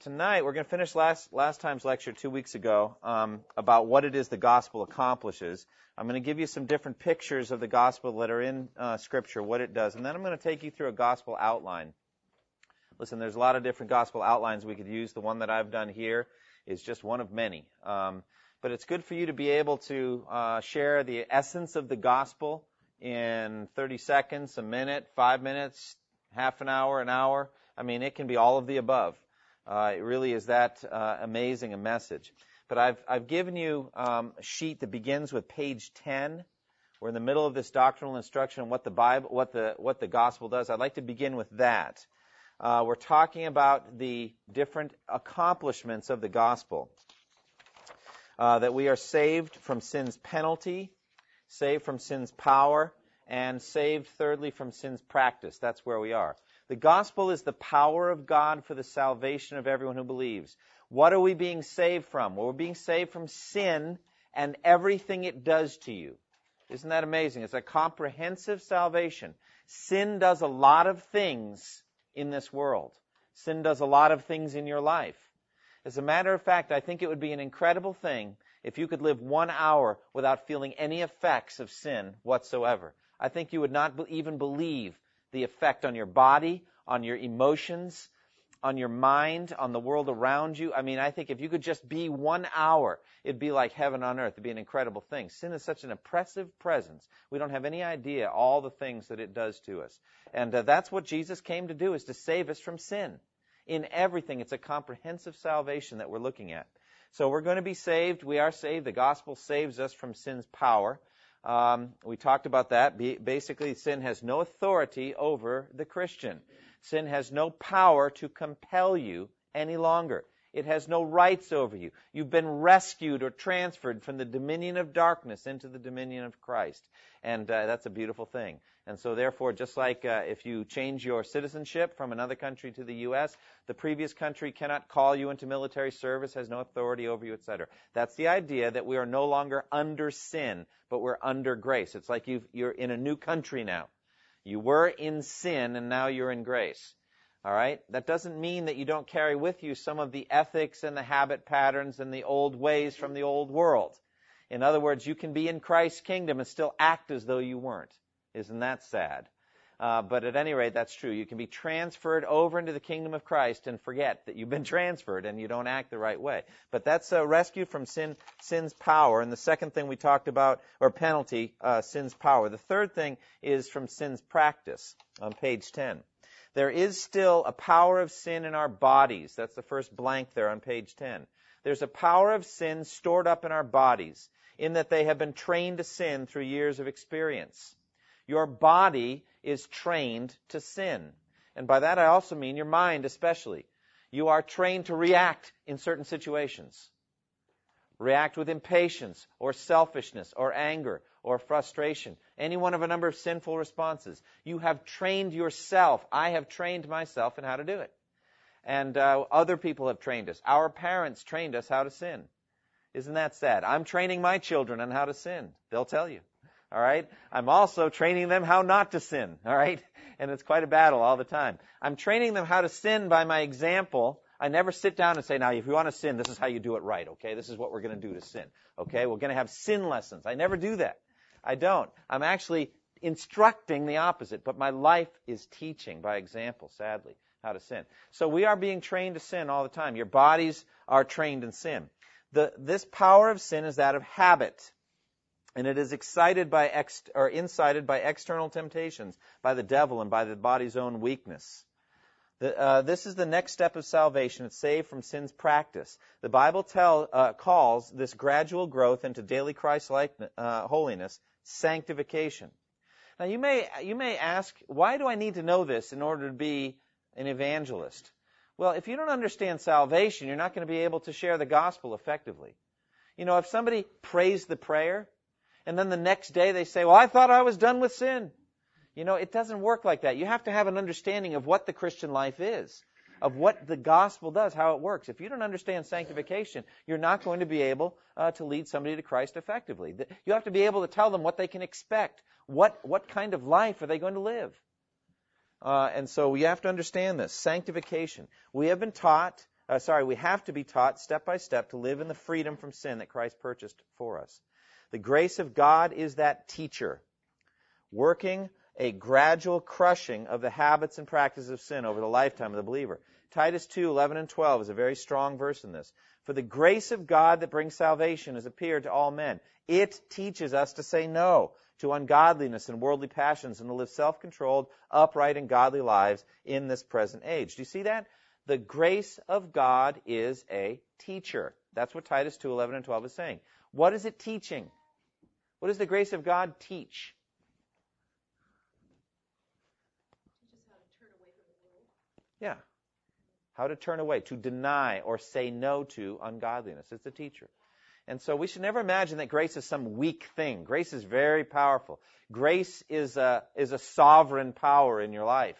Tonight we're going to finish last last time's lecture two weeks ago um, about what it is the gospel accomplishes. I'm going to give you some different pictures of the gospel that are in uh, Scripture, what it does, and then I'm going to take you through a gospel outline. Listen, there's a lot of different gospel outlines we could use. The one that I've done here is just one of many. Um, but it's good for you to be able to uh, share the essence of the gospel in 30 seconds, a minute, five minutes, half an hour, an hour. I mean, it can be all of the above. Uh, it really is that uh, amazing a message. But I've, I've given you um, a sheet that begins with page 10. We're in the middle of this doctrinal instruction on what the Bible, what the, what the gospel does. I'd like to begin with that. Uh, we're talking about the different accomplishments of the gospel. Uh, that we are saved from sin's penalty, saved from sin's power, and saved, thirdly, from sin's practice. That's where we are. The gospel is the power of God for the salvation of everyone who believes. What are we being saved from? Well, we're being saved from sin and everything it does to you. Isn't that amazing? It's a comprehensive salvation. Sin does a lot of things in this world. Sin does a lot of things in your life. As a matter of fact, I think it would be an incredible thing if you could live one hour without feeling any effects of sin whatsoever. I think you would not even believe the effect on your body, on your emotions, on your mind, on the world around you. I mean, I think if you could just be one hour, it'd be like heaven on earth. It'd be an incredible thing. Sin is such an oppressive presence. We don't have any idea all the things that it does to us. And uh, that's what Jesus came to do, is to save us from sin. In everything, it's a comprehensive salvation that we're looking at. So we're going to be saved. We are saved. The gospel saves us from sin's power. Um, we talked about that. Basically, sin has no authority over the Christian. Sin has no power to compel you any longer. It has no rights over you. You've been rescued or transferred from the dominion of darkness into the dominion of Christ. And uh, that's a beautiful thing. And so, therefore, just like uh, if you change your citizenship from another country to the U.S., the previous country cannot call you into military service, has no authority over you, etc. That's the idea that we are no longer under sin, but we're under grace. It's like you are in a new country now. You were in sin, and now you're in grace. All right? That doesn't mean that you don't carry with you some of the ethics and the habit patterns and the old ways from the old world. In other words, you can be in Christ's kingdom and still act as though you weren't. Isn't that sad? Uh, but at any rate, that's true. You can be transferred over into the kingdom of Christ and forget that you've been transferred and you don't act the right way. But that's a rescue from sin, sin's power. And the second thing we talked about, or penalty, uh, sin's power. The third thing is from sin's practice on page 10. There is still a power of sin in our bodies. That's the first blank there on page 10. There's a power of sin stored up in our bodies in that they have been trained to sin through years of experience. Your body is trained to sin. And by that I also mean your mind especially. You are trained to react in certain situations. React with impatience or selfishness or anger or frustration. Any one of a number of sinful responses. You have trained yourself. I have trained myself in how to do it. And uh, other people have trained us. Our parents trained us how to sin. Isn't that sad? I'm training my children on how to sin. They'll tell you. All right. I'm also training them how not to sin. All right. And it's quite a battle all the time. I'm training them how to sin by my example. I never sit down and say, now, if you want to sin, this is how you do it right. Okay. This is what we're going to do to sin. Okay. We're going to have sin lessons. I never do that. I don't. I'm actually instructing the opposite, but my life is teaching by example, sadly, how to sin. So we are being trained to sin all the time. Your bodies are trained in sin. The, this power of sin is that of habit and it is excited by ex, or incited by external temptations, by the devil and by the body's own weakness. The, uh, this is the next step of salvation. It's saved from sin's practice. The Bible tell, uh, calls this gradual growth into daily Christ-like uh, holiness sanctification. Now you may you may ask, why do I need to know this in order to be an evangelist? Well, if you don't understand salvation, you're not going to be able to share the gospel effectively. You know, if somebody prays the prayer and then the next day they say, well, I thought I was done with sin. You know, it doesn't work like that. You have to have an understanding of what the Christian life is, of what the gospel does, how it works. If you don't understand sanctification, you're not going to be able uh, to lead somebody to Christ effectively. You have to be able to tell them what they can expect. What, what kind of life are they going to live? Uh, and so we have to understand this sanctification. We have been taught, uh, sorry, we have to be taught step by step to live in the freedom from sin that Christ purchased for us. The grace of God is that teacher, working a gradual crushing of the habits and practices of sin over the lifetime of the believer. Titus 2, 11 and 12 is a very strong verse in this. For the grace of God that brings salvation has appeared to all men. It teaches us to say no to ungodliness and worldly passions and to live self-controlled, upright, and godly lives in this present age. Do you see that? The grace of God is a teacher. That's what Titus 2, 11 and 12 is saying. What is it teaching? What does the grace of God teach? Yeah. How to turn away, to deny or say no to ungodliness. It's a teacher. And so we should never imagine that grace is some weak thing. Grace is very powerful. Grace is a, is a sovereign power in your life.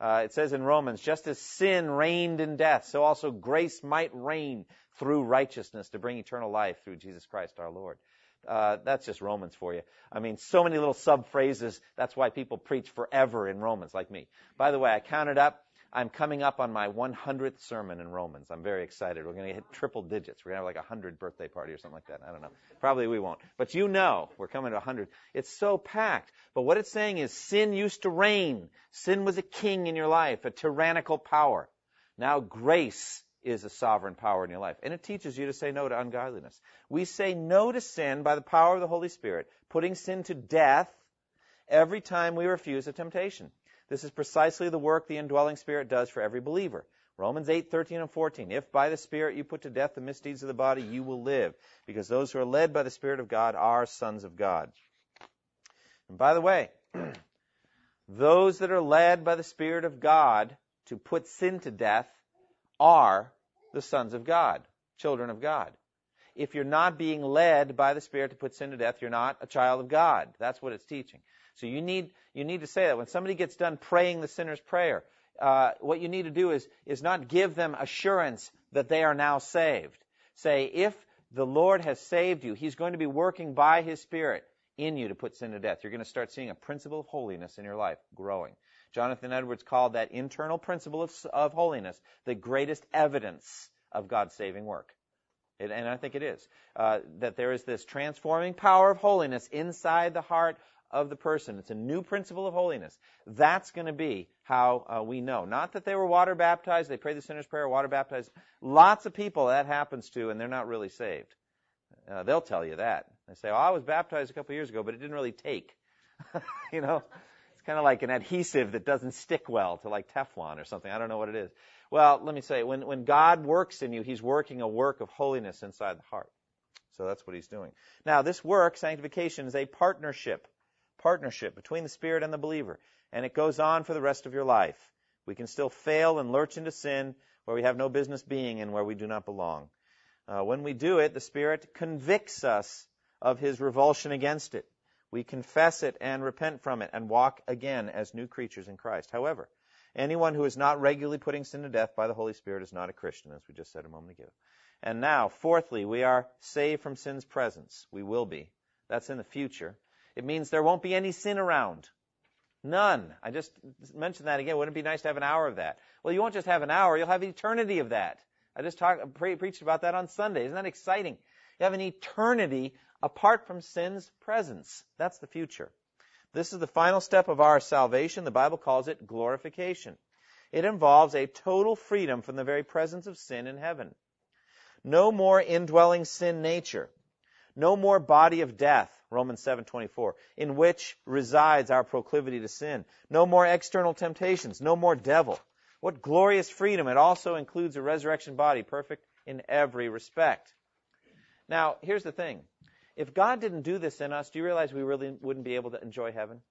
Uh, it says in Romans, just as sin reigned in death, so also grace might reign through righteousness to bring eternal life through Jesus Christ our Lord. Uh, that's just Romans for you. I mean, so many little sub phrases. That's why people preach forever in Romans, like me. By the way, I counted up. I'm coming up on my 100th sermon in Romans. I'm very excited. We're going to hit triple digits. We're going to have like a 100 birthday party or something like that. I don't know. Probably we won't. But you know we're coming to 100. It's so packed. But what it's saying is sin used to reign. Sin was a king in your life, a tyrannical power. Now grace is a sovereign power in your life. And it teaches you to say no to ungodliness. We say no to sin by the power of the Holy Spirit, putting sin to death every time we refuse a temptation. This is precisely the work the indwelling Spirit does for every believer. Romans 8, 13 and 14. If by the Spirit you put to death the misdeeds of the body, you will live, because those who are led by the Spirit of God are sons of God. And by the way, those that are led by the Spirit of God to put sin to death are the sons of God, children of God. If you're not being led by the Spirit to put sin to death, you're not a child of God. That's what it's teaching. So you need you need to say that when somebody gets done praying the sinner's prayer, uh, what you need to do is is not give them assurance that they are now saved. Say if the Lord has saved you, He's going to be working by His Spirit in you to put sin to death. You're going to start seeing a principle of holiness in your life growing. Jonathan Edwards called that internal principle of, of holiness the greatest evidence of God's saving work. It, and I think it is. Uh, that there is this transforming power of holiness inside the heart of the person. It's a new principle of holiness. That's going to be how uh, we know. Not that they were water baptized, they prayed the sinner's prayer, water baptized. Lots of people that happens to, and they're not really saved. Uh, they'll tell you that. They say, "Oh, I was baptized a couple years ago, but it didn't really take." you know, kind of like an adhesive that doesn't stick well to like Teflon or something. I don't know what it is. Well, let me say, when when God works in you, He's working a work of holiness inside the heart. So that's what He's doing. Now, this work, sanctification, is a partnership partnership between the Spirit and the believer. And it goes on for the rest of your life. We can still fail and lurch into sin where we have no business being and where we do not belong. Uh, when we do it, the Spirit convicts us of His revulsion against it. We confess it and repent from it and walk again as new creatures in Christ. However, anyone who is not regularly putting sin to death by the Holy Spirit is not a Christian, as we just said a moment ago. And now, fourthly, we are saved from sin's presence. We will be. That's in the future. It means there won't be any sin around. None. I just mentioned that again. Wouldn't it be nice to have an hour of that? Well, you won't just have an hour, you'll have eternity of that. I just pre- preached about that on Sunday. Isn't that exciting? You have an eternity apart from sin's presence. That's the future. This is the final step of our salvation. The Bible calls it glorification. It involves a total freedom from the very presence of sin in heaven. No more indwelling sin nature. No more body of death. Romans 7:24, in which resides our proclivity to sin. No more external temptations, no more devil. What glorious freedom! It also includes a resurrection body, perfect in every respect. Now, here's the thing. If God didn't do this in us, do you realize we really wouldn't be able to enjoy heaven?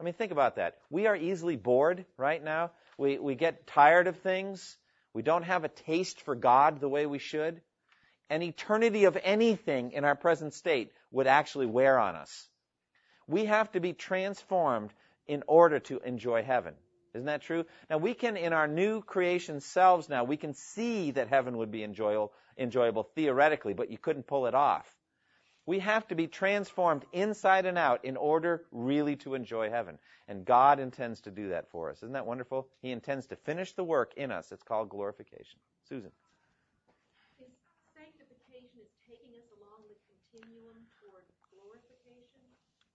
I mean, think about that. We are easily bored right now. We, we get tired of things. We don't have a taste for God the way we should. an eternity of anything in our present state would actually wear on us. We have to be transformed in order to enjoy heaven. Isn't that true? Now we can, in our new creation selves now, we can see that heaven would be enjoyable, enjoyable theoretically, but you couldn't pull it off. We have to be transformed inside and out in order really to enjoy heaven. And God intends to do that for us. Isn't that wonderful? He intends to finish the work in us. It's called glorification. Susan.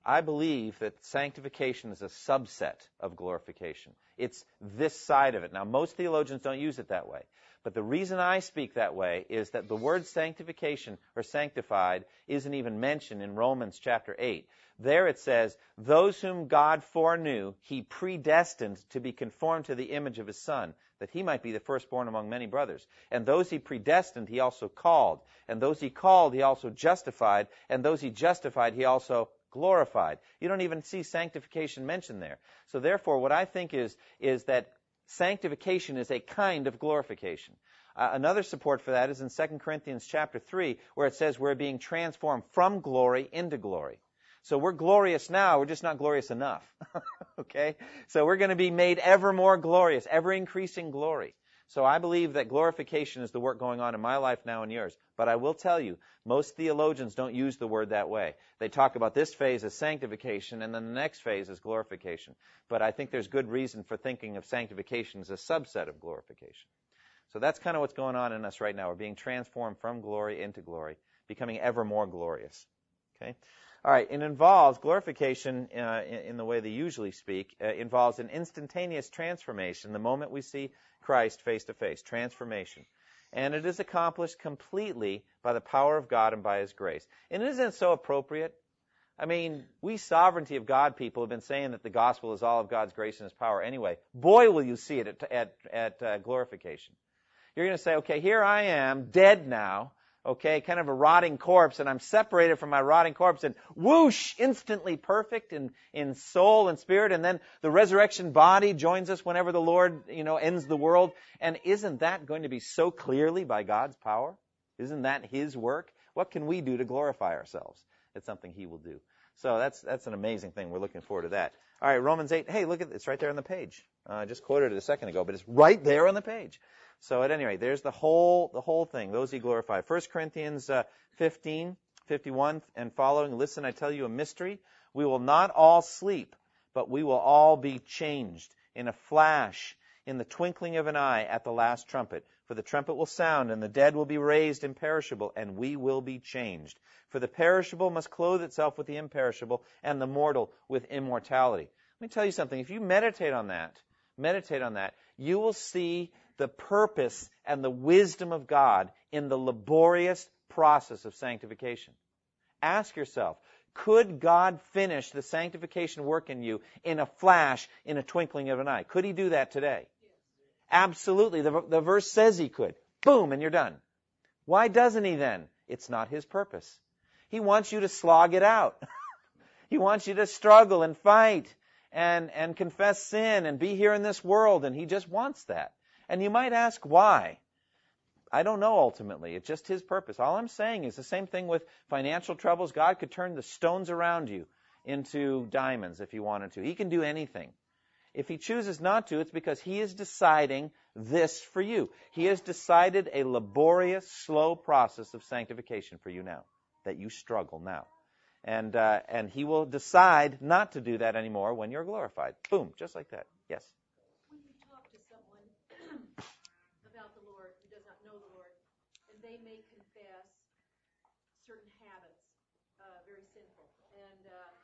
I believe that sanctification is a subset of glorification. It's this side of it. Now, most theologians don't use it that way. But the reason I speak that way is that the word sanctification or sanctified isn't even mentioned in Romans chapter 8. There it says, Those whom God foreknew, he predestined to be conformed to the image of his Son, that he might be the firstborn among many brothers. And those he predestined, he also called. And those he called, he also justified. And those he justified, he also glorified. You don't even see sanctification mentioned there. So therefore, what I think is, is that sanctification is a kind of glorification. Uh, another support for that is in 2 Corinthians chapter 3, where it says we're being transformed from glory into glory. So we're glorious now, we're just not glorious enough. okay? So we're going to be made ever more glorious, ever increasing glory. So I believe that glorification is the work going on in my life now and yours. But I will tell you, most theologians don't use the word that way. They talk about this phase as sanctification and then the next phase as glorification. But I think there's good reason for thinking of sanctification as a subset of glorification. So that's kind of what's going on in us right now. We're being transformed from glory into glory, becoming ever more glorious. Okay? All right, it involves glorification uh, in, in, the way they usually speak, uh, involves an instantaneous transformation the moment we see Christ face to face, transformation. And it is accomplished completely by the power of God and by His grace. And isn't it so appropriate? I mean, we sovereignty of God people have been saying that the gospel is all of God's grace and His power anyway. Boy, will you see it at, at, at uh, glorification. You're going to say, okay, here I am, dead now okay, kind of a rotting corpse, and I'm separated from my rotting corpse, and whoosh, instantly perfect in, in soul and spirit, and then the resurrection body joins us whenever the Lord, you know, ends the world. And isn't that going to be so clearly by God's power? Isn't that His work? What can we do to glorify ourselves? It's something He will do. So that's that's an amazing thing. We're looking forward to that. All right, Romans 8. Hey, look at. It's right there on the page. Uh, I just quoted it a second ago, but it's right there on the page. So at any rate, there's the whole the whole thing. Those he glorified. 1 Corinthians uh, 15, 51 and following. Listen, I tell you a mystery. We will not all sleep, but we will all be changed in a flash, in the twinkling of an eye, at the last trumpet. For the trumpet will sound, and the dead will be raised imperishable, and we will be changed. For the perishable must clothe itself with the imperishable, and the mortal with immortality. Let me tell you something. If you meditate on that, meditate on that, you will see the purpose and the wisdom of God in the laborious process of sanctification. Ask yourself, could God finish the sanctification work in you in a flash, in a twinkling of an eye? Could He do that today? Absolutely. The, the verse says He could. Boom, and you're done. Why doesn't He then? It's not His purpose. He wants you to slog it out. he wants you to struggle and fight and, and confess sin and be here in this world, and He just wants that. And you might ask why. I don't know ultimately. It's just his purpose. All I'm saying is the same thing with financial troubles. God could turn the stones around you into diamonds if he wanted to. He can do anything. If he chooses not to, it's because he is deciding this for you. He has decided a laborious, slow process of sanctification for you now, that you struggle now. And, uh, and he will decide not to do that anymore when you're glorified. Boom, just like that. Yes? They may confess certain habits, uh, very sinful. And uh,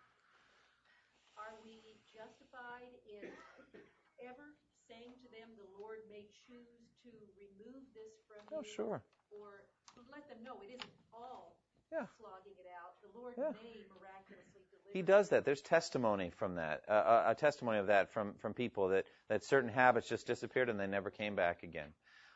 are we justified in ever saying to them, the Lord may choose to remove this from oh, you? sure. Or let them know it isn't all yeah. slogging it out. The Lord yeah. may miraculously deliver. He does that. There's testimony from that, uh, a testimony of that from, from people that, that certain habits just disappeared and they never came back again.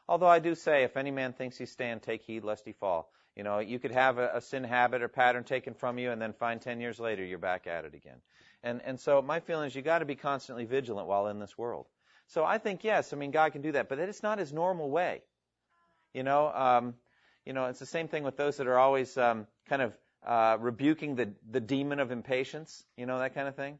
Although I do say, if any man thinks he stand, take heed lest he fall. You know, you could have a, a sin habit or pattern taken from you, and then find ten years later you're back at it again. And and so my feeling is you got to be constantly vigilant while in this world. So I think yes, I mean God can do that, but it's not his normal way. You know, um, You know, it's the same thing with those that are always um, kind of uh, rebuking the the demon of impatience. You know that kind of thing.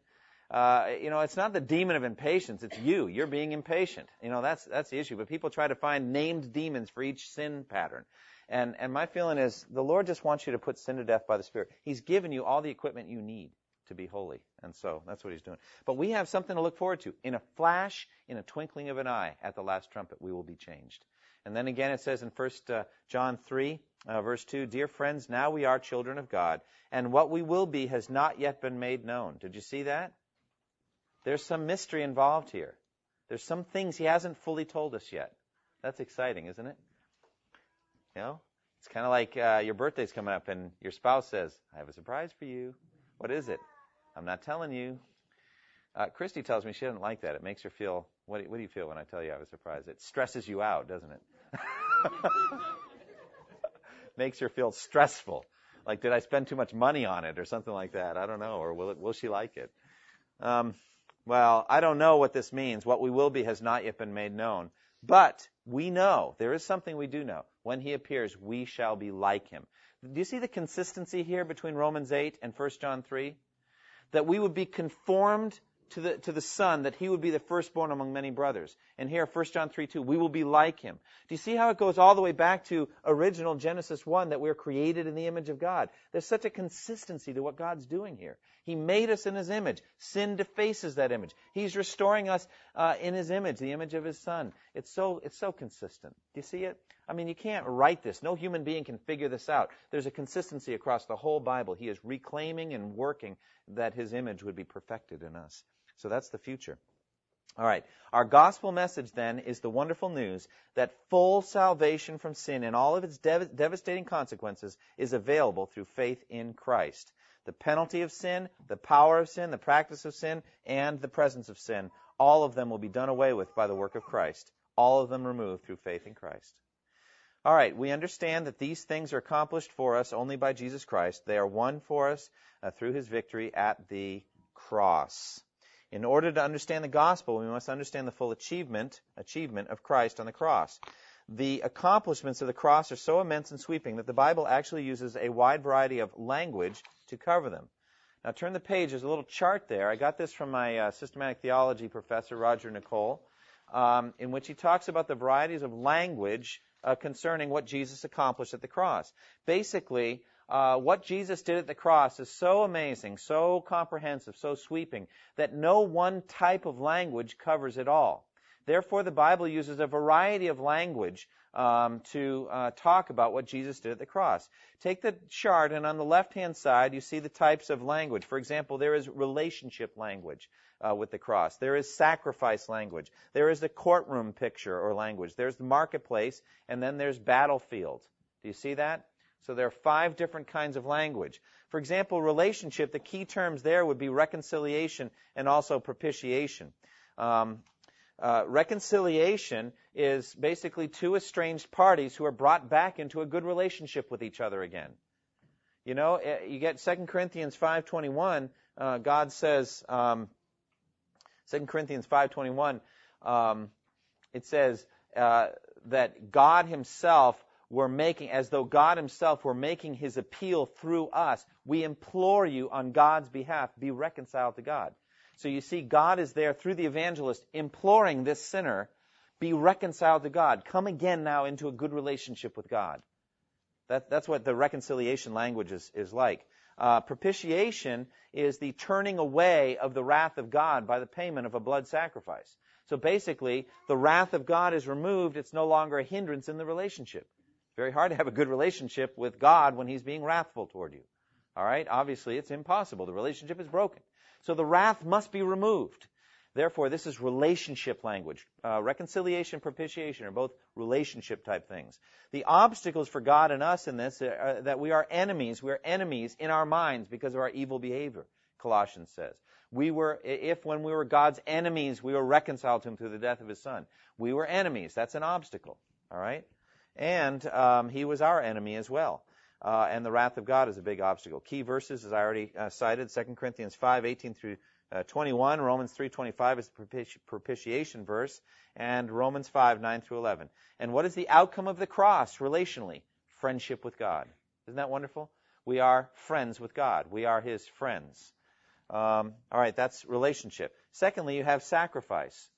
Uh, you know, it's not the demon of impatience; it's you. You're being impatient. You know, that's that's the issue. But people try to find named demons for each sin pattern. And and my feeling is the Lord just wants you to put sin to death by the Spirit. He's given you all the equipment you need to be holy. And so that's what he's doing. But we have something to look forward to. In a flash, in a twinkling of an eye, at the last trumpet, we will be changed. And then again it says in 1 uh, John 3, uh, verse 2, Dear friends, now we are children of God, and what we will be has not yet been made known. Did you see that? There's some mystery involved here. There's some things he hasn't fully told us yet. That's exciting, isn't it? You know, it's kind of like uh, your birthday's coming up and your spouse says, I have a surprise for you. What is it? I'm not telling you. Uh, Christy tells me she doesn't like that. It makes her feel. What do, what do you feel when I tell you I have a surprise? It stresses you out, doesn't it? makes her feel stressful. Like, did I spend too much money on it or something like that? I don't know. Or will it? Will she like it? Um, well, I don't know what this means. What we will be has not yet been made known. But we know there is something we do know. When he appears, we shall be like him. Do you see the consistency here between Romans 8 and 1 John 3? That we would be conformed to the, to the Son, that he would be the firstborn among many brothers. And here, 1 John 3 2, we will be like him. Do you see how it goes all the way back to original Genesis 1 that we're created in the image of God? There's such a consistency to what God's doing here. He made us in his image. Sin defaces that image. He's restoring us uh, in his image, the image of his Son. It's so, it's so consistent. Do you see it? I mean, you can't write this. No human being can figure this out. There's a consistency across the whole Bible. He is reclaiming and working that his image would be perfected in us. So that's the future. All right. Our gospel message then is the wonderful news that full salvation from sin and all of its dev- devastating consequences is available through faith in Christ. The penalty of sin, the power of sin, the practice of sin, and the presence of sin, all of them will be done away with by the work of Christ. All of them removed through faith in Christ. All right, we understand that these things are accomplished for us only by Jesus Christ. They are won for us uh, through his victory at the cross. In order to understand the gospel, we must understand the full achievement, achievement of Christ on the cross. The accomplishments of the cross are so immense and sweeping that the Bible actually uses a wide variety of language to cover them. Now turn the page. There's a little chart there. I got this from my uh, systematic theology professor, Roger Nicole, um, in which he talks about the varieties of language uh, concerning what Jesus accomplished at the cross. Basically, uh, what Jesus did at the cross is so amazing, so comprehensive, so sweeping, that no one type of language covers it all. Therefore, the Bible uses a variety of language um, to uh, talk about what Jesus did at the cross. Take the chart, and on the left-hand side, you see the types of language. For example, there is relationship language uh, with the cross. There is sacrifice language. There is the courtroom picture or language. There's the marketplace, and then there's battlefield. Do you see that? So there are five different kinds of language. For example, relationship, the key terms there would be reconciliation and also propitiation. Um, uh, reconciliation is basically two estranged parties who are brought back into a good relationship with each other again. You know, eh, you get 2 Corinthians 5.21, uh, God says, um, 2 Corinthians 5.21, um, it says uh, that God himself were making, as though God himself were making his appeal through us, we implore you on God's behalf, be reconciled to God. So you see, God is there through the evangelist imploring this sinner, be reconciled to God. Come again now into a good relationship with God. That, that's what the reconciliation language is, is like. Uh, propitiation is the turning away of the wrath of God by the payment of a blood sacrifice. So basically, the wrath of God is removed. It's no longer a hindrance in the relationship. Very hard to have a good relationship with God when He's being wrathful toward you. All right? Obviously, it's impossible. The relationship is broken. So the wrath must be removed. Therefore, this is relationship language. Uh, reconciliation, propitiation are both relationship type things. The obstacles for God and us in this are that we are enemies. We are enemies in our minds because of our evil behavior, Colossians says. We were, if when we were God's enemies, we were reconciled to Him through the death of His Son. We were enemies. That's an obstacle. All right? And um, he was our enemy as well. Uh, and the wrath of God is a big obstacle. Key verses, as I already uh, cited, 2 Corinthians 5, 18 through uh, 21, Romans 3.25 is the propiti- propitiation verse, and Romans 5, 9 through 11. And what is the outcome of the cross relationally? friendship with God. Isn't that wonderful? We are friends with God. We are His friends. Um, all right, that's relationship. Secondly, you have sacrifice.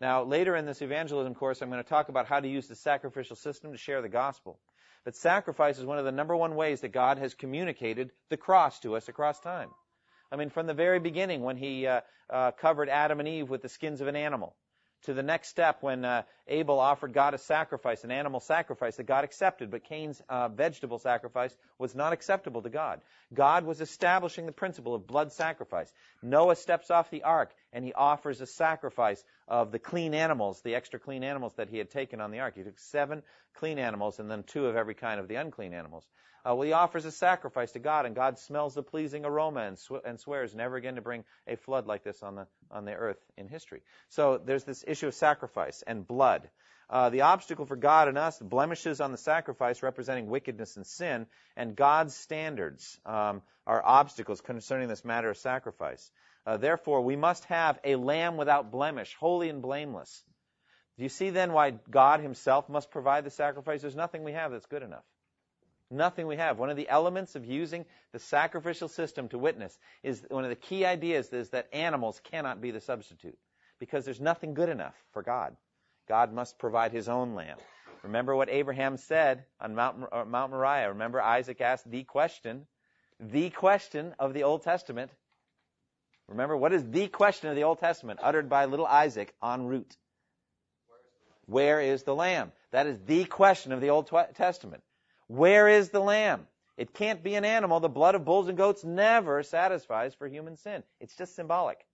Now, later in this evangelism course, I'm going to talk about how to use the sacrificial system to share the gospel. But sacrifice is one of the number one ways that God has communicated the cross to us across time. I mean, from the very beginning, when He uh, uh, covered Adam and Eve with the skins of an animal, to the next step when uh, Abel offered God a sacrifice, an animal sacrifice that God accepted, but Cain's uh, vegetable sacrifice was not acceptable to God. God was establishing the principle of blood sacrifice. Noah steps off the ark and he offers a sacrifice of the clean animals, the extra clean animals that he had taken on the ark. He took seven clean animals and then two of every kind of the unclean animals. Uh, well, he offers a sacrifice to God, and God smells the pleasing aroma and, sw- and, swears never again to bring a flood like this on the on the earth in history. So there's this issue of sacrifice and blood. Uh, the obstacle for God and us, blemishes on the sacrifice representing wickedness and sin, and God's standards um, are obstacles concerning this matter of sacrifice. Uh, therefore, we must have a lamb without blemish, holy and blameless. Do you see then why God Himself must provide the sacrifice? There's nothing we have that's good enough. Nothing we have. One of the elements of using the sacrificial system to witness is one of the key ideas is that animals cannot be the substitute because there's nothing good enough for God. God must provide his own lamb. Remember what Abraham said on Mount, uh, Mount Moriah. Remember Isaac asked the question, the question of the Old Testament. Remember, what is the question of the Old Testament uttered by little Isaac en route? Where is the lamb? That is the question of the Old Testament. Where is the lamb? It can't be an animal. The blood of bulls and goats never satisfies for human sin. It's just symbolic.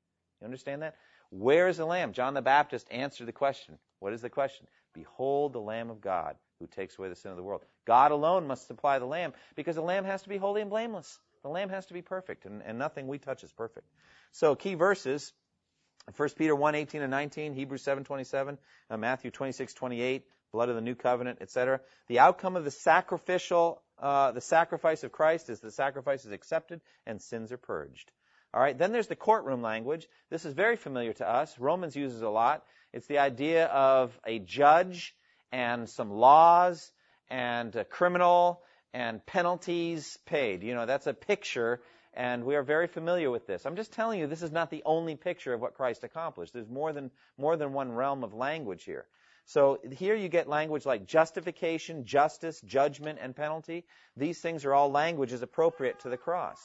You understand that? Where is the lamb? John the Baptist answered the question. What is the question? Behold the Lamb of God who takes away the sin of the world. God alone must supply the lamb because the lamb has to be holy and blameless. The lamb has to be perfect, and, and nothing we touch is perfect. So key verses 1 Peter 1, 18 and 19, Hebrews 7, 27, uh, Matthew 26, 28, blood of the new covenant, etc. The outcome of the sacrificial, uh, the sacrifice of Christ is the sacrifice is accepted and sins are purged. All right. Then there's the courtroom language. This is very familiar to us. Romans uses a lot. It's the idea of a judge and some laws and a criminal and penalties paid. You know, that's a picture and we are very familiar with this. I'm just telling you this is not the only picture of what Christ accomplished. There's more than more than one realm of language here. So here you get language like justification, justice, judgment, and penalty. These things are all languages appropriate to the cross.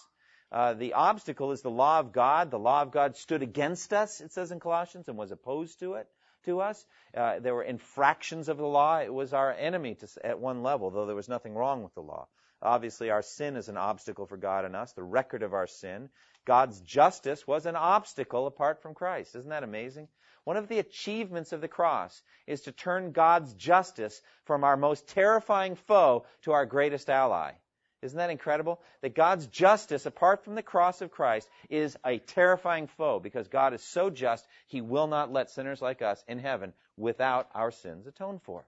Uh, the obstacle is the law of God. The law of God stood against us, it says in Colossians, and was opposed to it, to us. Uh, there were infractions of the law. It was our enemy to, at one level, though there was nothing wrong with the law. Obviously, our sin is an obstacle for God and us, the record of our sin. God's justice was an obstacle apart from Christ. Isn't that amazing? One of the achievements of the cross is to turn God's justice from our most terrifying foe to our greatest ally. Isn't that incredible? That God's justice, apart from the cross of Christ, is a terrifying foe because God is so just, He will not let sinners like us in heaven without our sins atoned for.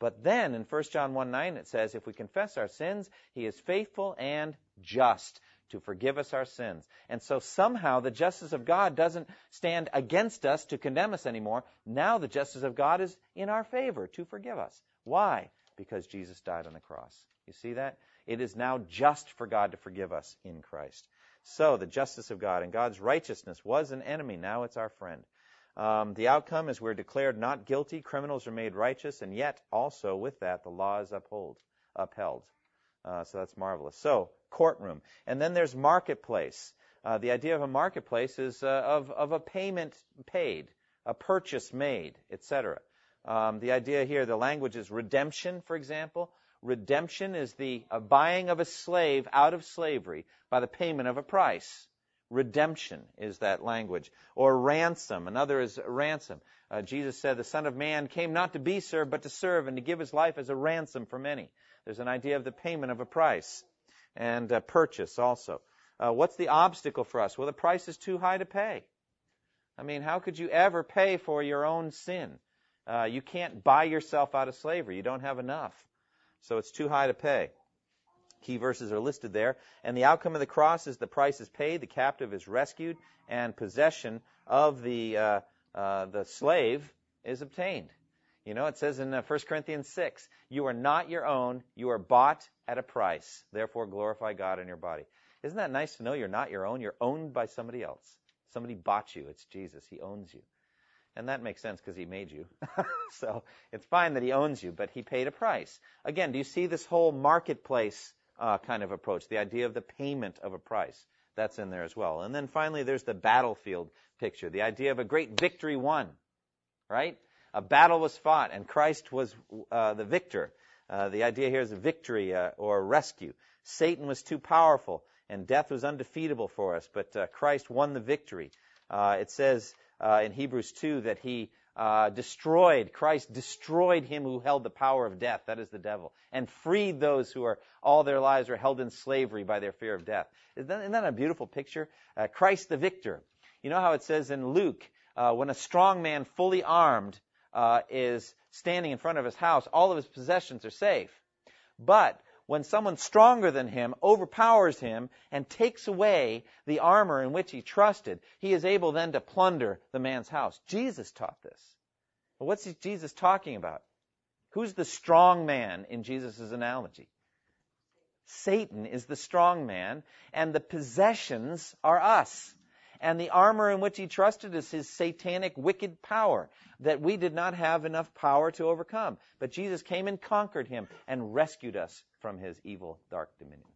But then in 1 John 1 9 it says, if we confess our sins, He is faithful and just to forgive us our sins. And so somehow the justice of God doesn't stand against us to condemn us anymore. Now the justice of God is in our favor to forgive us. Why? Because Jesus died on the cross. You see that? It is now just for God to forgive us in Christ. So the justice of God and God's righteousness was an enemy. Now it's our friend. Um, the outcome is we're declared not guilty, criminals are made righteous, and yet also with that the law is uphold, upheld. Uh, so that's marvelous. So courtroom. And then there's marketplace. Uh, the idea of a marketplace is uh, of, of a payment paid, a purchase made, etc. Um, the idea here, the language is redemption, for example. Redemption is the buying of a slave out of slavery by the payment of a price. Redemption is that language. Or ransom. Another is ransom. Uh, Jesus said, The Son of Man came not to be served, but to serve and to give his life as a ransom for many. There's an idea of the payment of a price and uh, purchase also. Uh, what's the obstacle for us? Well, the price is too high to pay. I mean, how could you ever pay for your own sin? Uh, you can't buy yourself out of slavery. You don't have enough. So it's too high to pay. Key verses are listed there. And the outcome of the cross is the price is paid, the captive is rescued, and possession of the, uh, uh, the slave is obtained. You know, it says in uh, 1 Corinthians 6, you are not your own, you are bought at a price. Therefore glorify God in your body. Isn't that nice to know you're not your own? You're owned by somebody else. Somebody bought you. It's Jesus. He owns you. And that makes sense because he made you. so it's fine that he owns you, but he paid a price. Again, do you see this whole marketplace uh, kind of approach? The idea of the payment of a price. That's in there as well. And then finally, there's the battlefield picture. The idea of a great victory won. Right? A battle was fought, and Christ was uh, the victor. Uh, the idea here is a victory uh, or rescue. Satan was too powerful, and death was undefeatable for us, but uh, Christ won the victory. Uh, it says uh, in Hebrews 2 that he uh, destroyed, Christ destroyed him who held the power of death, that is the devil, and freed those who are all their lives are held in slavery by their fear of death. Isn't that, isn't that a beautiful picture? Uh, Christ the victor. You know how it says in Luke, uh, when a strong man fully armed uh, is standing in front of his house, all of his possessions are safe. But when someone stronger than him overpowers him and takes away the armor in which he trusted, he is able then to plunder the man's house. Jesus taught this. Well, what's Jesus talking about? Who's the strong man in Jesus' analogy? Satan is the strong man, and the possessions are us and the armor in which he trusted is his satanic wicked power that we did not have enough power to overcome. But Jesus came and conquered him and rescued us from his evil, dark dominion.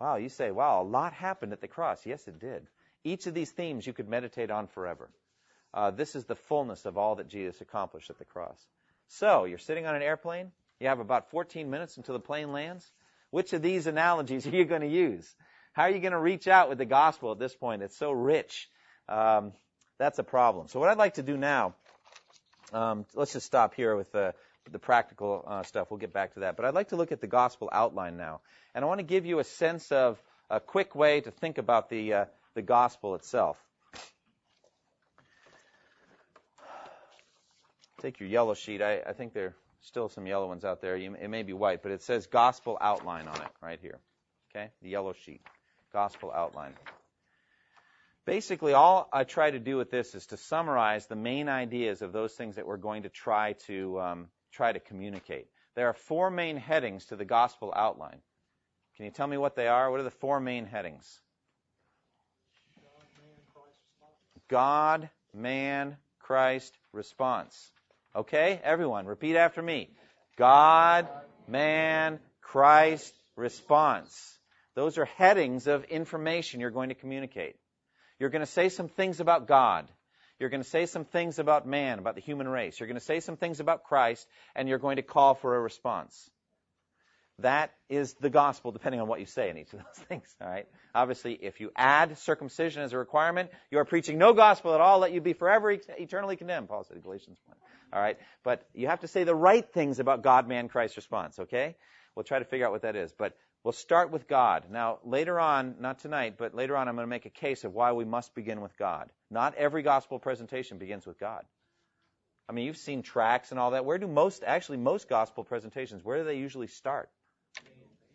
Wow, you say, wow, a lot happened at the cross. Yes, it did. Each of these themes you could meditate on forever. Uh, this is the fullness of all that Jesus accomplished at the cross. So, you're sitting on an airplane. You have about 14 minutes until the plane lands. Which of these analogies are you going to use? How are you going to reach out with the gospel at this point? It's so rich. Um, that's a problem. So what I'd like to do now, um, let's just stop here with the, the practical uh, stuff. We'll get back to that. But I'd like to look at the gospel outline now, and I want to give you a sense of a quick way to think about the uh, the gospel itself. Take your yellow sheet. I, I think there are still some yellow ones out there. You, it may be white, but it says gospel outline on it right here. Okay, the yellow sheet gospel outline. Basically, all I try to do with this is to summarize the main ideas of those things that we're going to try to um, try to communicate. There are four main headings to the gospel outline. Can you tell me what they are? What are the four main headings? God, man, Christ, response. Okay, everyone, repeat after me. God, man, Christ, response. Those are headings of information you're going to communicate. You're going to say some things about God. You're going to say some things about man, about the human race. You're going to say some things about Christ, and you're going to call for a response. That is the gospel, depending on what you say in each of those things. All right. Obviously, if you add circumcision as a requirement, you are preaching no gospel at all. Let you be forever eternally condemned. Paul said, in Galatians one. All right. But you have to say the right things about God, man, Christ response. Okay. We'll try to figure out what that is. But We'll start with God. Now, later on, not tonight, but later on, I'm going to make a case of why we must begin with God. Not every gospel presentation begins with God. I mean, you've seen tracts and all that. Where do most, actually, most gospel presentations, where do they usually start?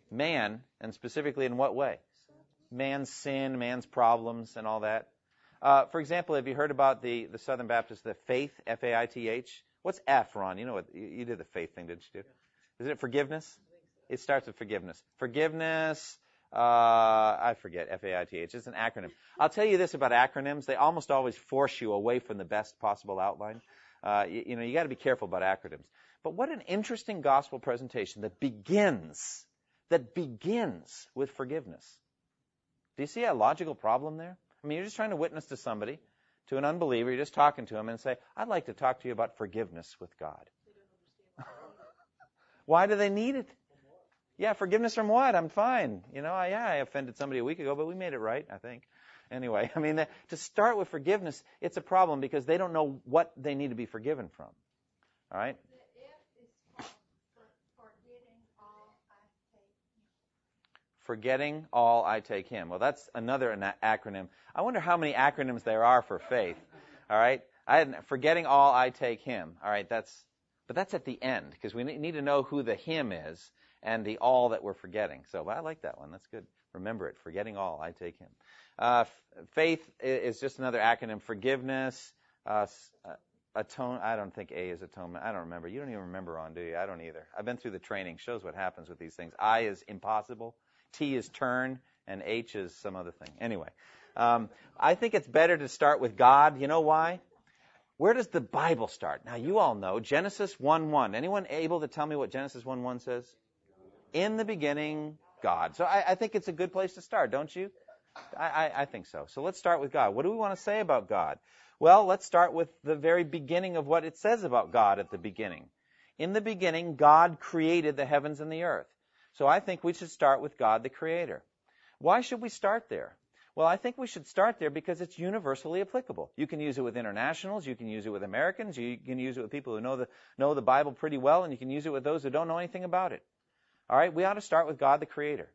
Man, and specifically in what way? Man's sin, man's problems, and all that. Uh, for example, have you heard about the, the Southern Baptist, the faith, F-A-I-T-H? What's F, Ron? You know what, you, you did the faith thing, didn't you? Isn't it forgiveness? It starts with forgiveness. Forgiveness, uh, I forget, F-A-I-T-H. It's an acronym. I'll tell you this about acronyms. They almost always force you away from the best possible outline. Uh, you, you know, you gotta be careful about acronyms. But what an interesting gospel presentation that begins, that begins with forgiveness. Do you see a logical problem there? I mean, you're just trying to witness to somebody, to an unbeliever, you're just talking to him and say, I'd like to talk to you about forgiveness with God. Why do they need it? Yeah, forgiveness from what? I'm fine. You know, I, yeah, I offended somebody a week ago, but we made it right, I think. Anyway, I mean, the, to start with forgiveness, it's a problem because they don't know what they need to be forgiven from. All right? Forgetting all I take him. Well, that's another acronym. I wonder how many acronyms there are for faith. All right? I forgetting all I take him. All right, that's but that's at the end because we need to know who the him is and the all that we're forgetting. So I like that one. That's good. Remember it. Forgetting all, I take him. Uh, faith is just another acronym. Forgiveness, uh, uh, atone. I don't think A is atonement. I don't remember. You don't even remember on, do you? I don't either. I've been through the training. Shows what happens with these things. I is impossible. T is turn, and H is some other thing. Anyway, um, I think it's better to start with God. You know why? Where does the Bible start? Now you all know Genesis 1:1. Anyone able to tell me what Genesis 1:1 says? In the beginning, God. So I, I think it's a good place to start, don't you? I, I, I think so. So let's start with God. What do we want to say about God? Well, let's start with the very beginning of what it says about God at the beginning. In the beginning, God created the heavens and the earth. So I think we should start with God the Creator. Why should we start there? Well, I think we should start there because it's universally applicable. You can use it with internationals, you can use it with Americans, you can use it with people who know the know the Bible pretty well, and you can use it with those who don't know anything about it. All right, we ought to start with God the Creator.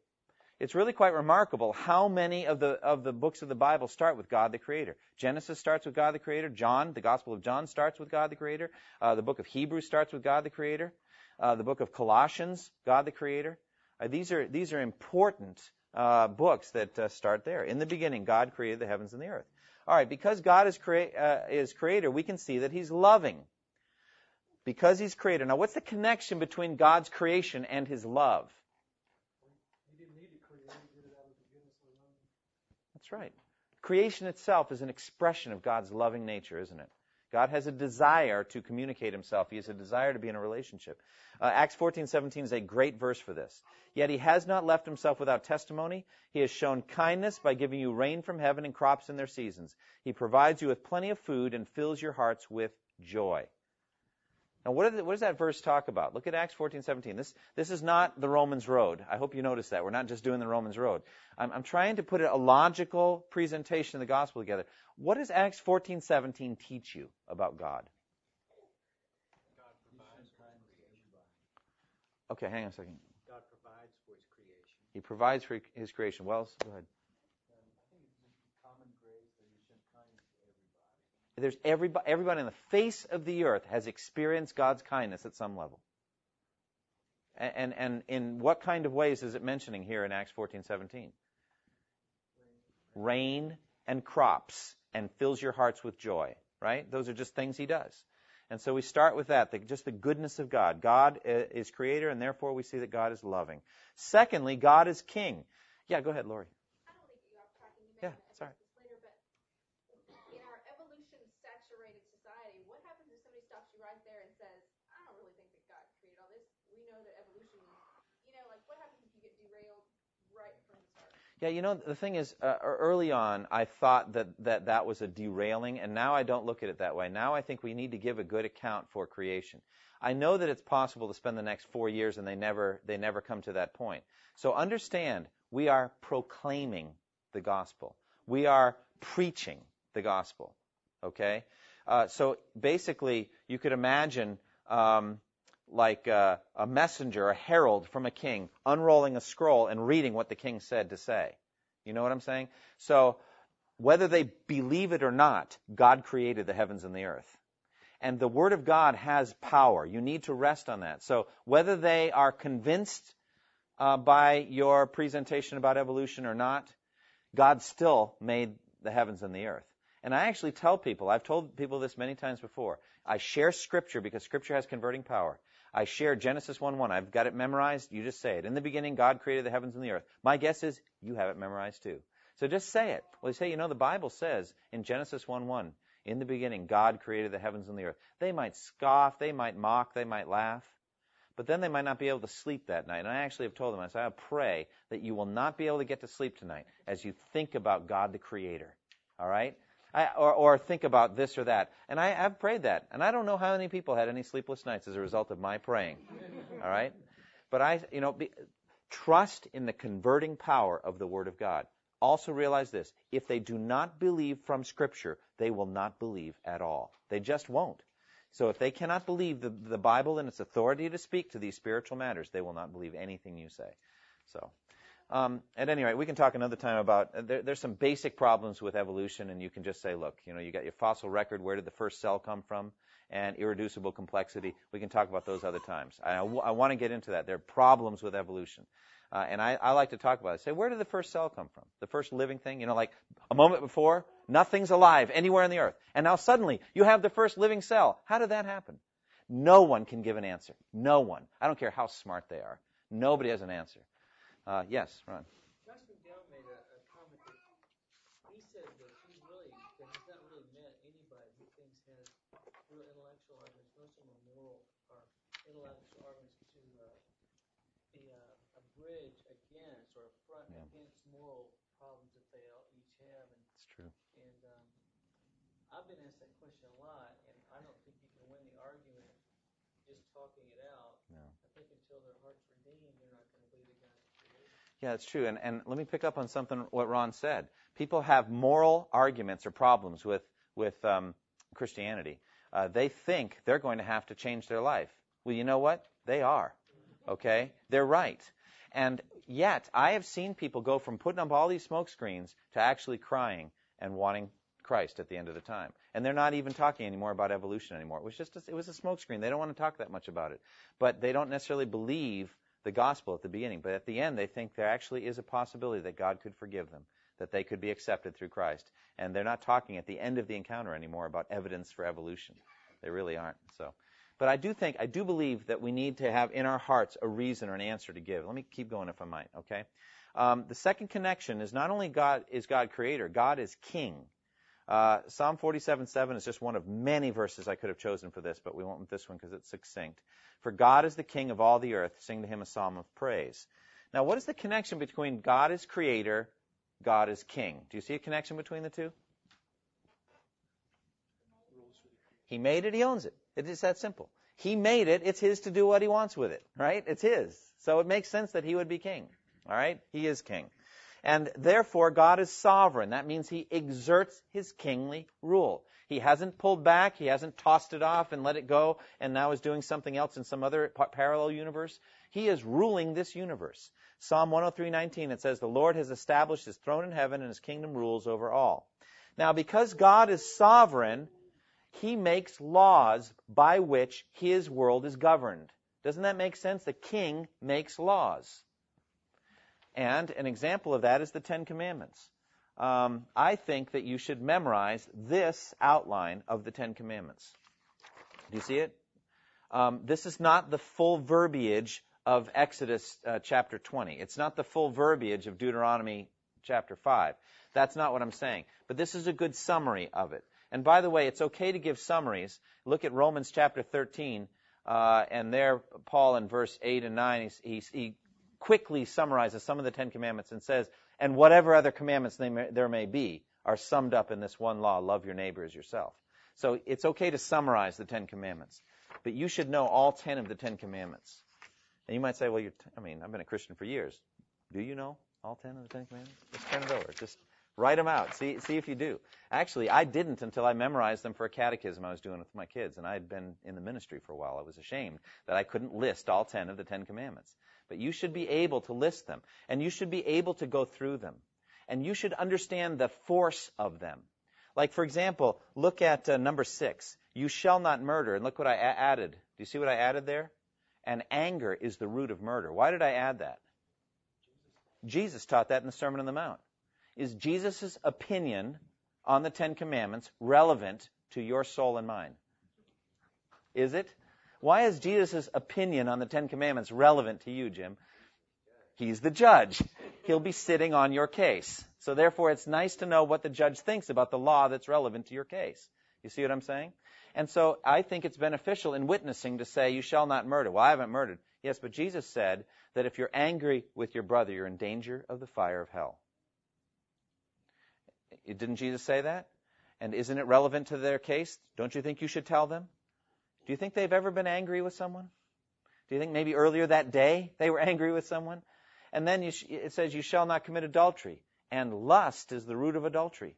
It's really quite remarkable how many of the of the books of the Bible start with God the Creator. Genesis starts with God the Creator. John, the Gospel of John, starts with God the Creator. Uh, the book of Hebrews starts with God the Creator. Uh, the book of Colossians, God the Creator. Uh, these are these are important uh, books that uh, start there. In the beginning, God created the heavens and the earth. All right, because God is, crea- uh, is Creator, we can see that He's loving. Because He's Creator. Now, what's the connection between God's creation and His love? That's right. Creation itself is an expression of God's loving nature, isn't it? God has a desire to communicate himself. He has a desire to be in a relationship. Uh, Acts 14:17 is a great verse for this. Yet he has not left himself without testimony. He has shown kindness by giving you rain from heaven and crops in their seasons. He provides you with plenty of food and fills your hearts with joy. Now, what, what, does that verse talk about? Look at Acts 14, 17. This, this is not the Romans road. I hope you notice that. We're not just doing the Romans road. I'm, I'm trying to put a logical presentation of the gospel together. What does Acts 14, 17 teach you about God? Okay, hang on a second. God provides for his creation. He provides for his creation. Well, go ahead. There's everybody, everybody on the face of the earth has experienced God's kindness at some level. And, and, and in what kind of ways is it mentioning here in Acts 14:17? Rain and crops and fills your hearts with joy, right? Those are just things he does. And so we start with that, the, just the goodness of God. God uh, is creator, and therefore we see that God is loving. Secondly, God is king. Yeah, go ahead, Lori. Yeah, sorry. Yeah, you know, the thing is, uh, early on, I thought that, that that was a derailing, and now I don't look at it that way. Now I think we need to give a good account for creation. I know that it's possible to spend the next four years and they never, they never come to that point. So understand, we are proclaiming the gospel. We are preaching the gospel. Okay? Uh, so basically, you could imagine um, like a, a messenger, a herald from a king, unrolling a scroll and reading what the king said to say. You know what I'm saying? So, whether they believe it or not, God created the heavens and the earth. And the Word of God has power. You need to rest on that. So, whether they are convinced uh, by your presentation about evolution or not, God still made the heavens and the earth. And I actually tell people, I've told people this many times before, I share Scripture because Scripture has converting power. I share Genesis 1:1. I've got it memorized. You just say it. In the beginning, God created the heavens and the earth. My guess is you have it memorized too. So just say it. Well, you say, you know, the Bible says in Genesis 1:1, in the beginning, God created the heavens and the earth. They might scoff, they might mock, they might laugh, but then they might not be able to sleep that night. And I actually have told them, I say, I pray that you will not be able to get to sleep tonight as you think about God the Creator. All right? I, or, or think about this or that. And I have prayed that. And I don't know how many people had any sleepless nights as a result of my praying. All right? But I, you know, be, trust in the converting power of the Word of God. Also realize this. If they do not believe from Scripture, they will not believe at all. They just won't. So if they cannot believe the, the Bible and its authority to speak to these spiritual matters, they will not believe anything you say. So. Um, at any rate, we can talk another time about uh, there, there's some basic problems with evolution, and you can just say, look, you know, you got your fossil record. Where did the first cell come from? And irreducible complexity. We can talk about those other times. I, I want to get into that. There are problems with evolution. Uh, and I, I like to talk about it. Say, where did the first cell come from? The first living thing? You know, like a moment before, nothing's alive anywhere on the earth. And now suddenly you have the first living cell. How did that happen? No one can give an answer. No one. I don't care how smart they are. Nobody has an answer. Uh, yes, Ron. Josh McDowell made a, a comment that he said that he's really that he's not really met anybody who thinks has real intellectual arguments, no some are moral or intellectual arguments to uh, be a, a bridge against or a front Yeah. against moral problems that they all each have. And, It's true. and um, I've been asked that question a lot, and I don't think you can win the argument just talking it out. No. I think until their heart's redeemed, they're not going to believe that God's the creator. Yeah, it's true. And, and let me pick up on something what Ron said. People have moral arguments or problems with with um, Christianity. Uh, they think they're going to have to change their life. Well, you know what? They are. Okay, they're right. And yet, I have seen people go from putting up all these smoke screens to actually crying and wanting Christ at the end of the time. And they're not even talking anymore about evolution anymore. It was just a, it was a smoke screen. They don't want to talk that much about it. But they don't necessarily believe the gospel at the beginning. But at the end, they think there actually is a possibility that God could forgive them, that they could be accepted through Christ. And they're not talking at the end of the encounter anymore about evidence for evolution. They really aren't. So, but I do think, I do believe that we need to have in our hearts a reason or an answer to give. Let me keep going if I might. Okay. Um, the second connection is not only God is God creator, God is King. Uh, Psalm 47:7 is just one of many verses I could have chosen for this, but we won't with this one because it's succinct. For God is the King of all the earth. Sing to Him a psalm of praise. Now, what is the connection between God is Creator, God is King? Do you see a connection between the two? He made it. He owns it. It is that simple. He made it. It's His to do what He wants with it. Right? It's His. So it makes sense that He would be King. All right? He is King. And therefore, God is sovereign. That means He exerts His kingly rule. He hasn't pulled back. He hasn't tossed it off and let it go and now is doing something else in some other parallel universe. He is ruling this universe. Psalm 103:19 it says the Lord has established his throne in heaven and his kingdom rules over all. Now because God is sovereign, he makes laws by which his world is governed. Doesn't that make sense? The king makes laws. And an example of that is the Ten Commandments. Um, I think that you should memorize this outline of the Ten Commandments. Do you see it? Um, this is not the full verbiage of Exodus uh, chapter 20. It's not the full verbiage of Deuteronomy chapter 5. That's not what I'm saying. But this is a good summary of it. And by the way, it's okay to give summaries. Look at Romans chapter 13, uh, and there Paul in verse 8 and 9, he, he, he quickly summarizes some of the Ten Commandments and says, and whatever other commandments may, there may be are summed up in this one law, love your neighbor as yourself. So it's okay to summarize the Ten Commandments. But you should know all ten of the Ten Commandments. And you might say, well, you're t- I mean, I've been a Christian for years. Do you know all ten of the Ten Commandments? Just turn it over. Just write them out. See, see if you do. Actually, I didn't until I memorized them for a catechism I was doing with my kids, and I had been in the ministry for a while. I was ashamed that I couldn't list all ten of the Ten Commandments. But you should be able to list them, and you should be able to go through them, and you should understand the force of them. Like, for example, look at uh, number six. You shall not murder. And look what I a- added. Do you see what I added there? And anger is the root of murder. Why did I add that? Jesus taught that in the Sermon on the Mount. Is Jesus' opinion on the Ten Commandments relevant to your soul and mine? Is it? Why is Jesus' opinion on the Ten Commandments relevant to you, Jim? He's the judge. He'll be sitting on your case. So therefore, it's nice to know what the judge thinks about the law that's relevant to your case. You see what I'm saying? And so I think it's beneficial in witnessing to say, you shall not murder. Well, I haven't murdered. Yes, but Jesus said that if you're angry with your brother, you're in danger of the fire of hell. Didn't Jesus say that? And isn't it relevant to their case? Don't you think you should tell them? Do you think they've ever been angry with someone? Do you think maybe earlier that day they were angry with someone? And then sh- it says, You shall not commit adultery. And lust is the root of adultery.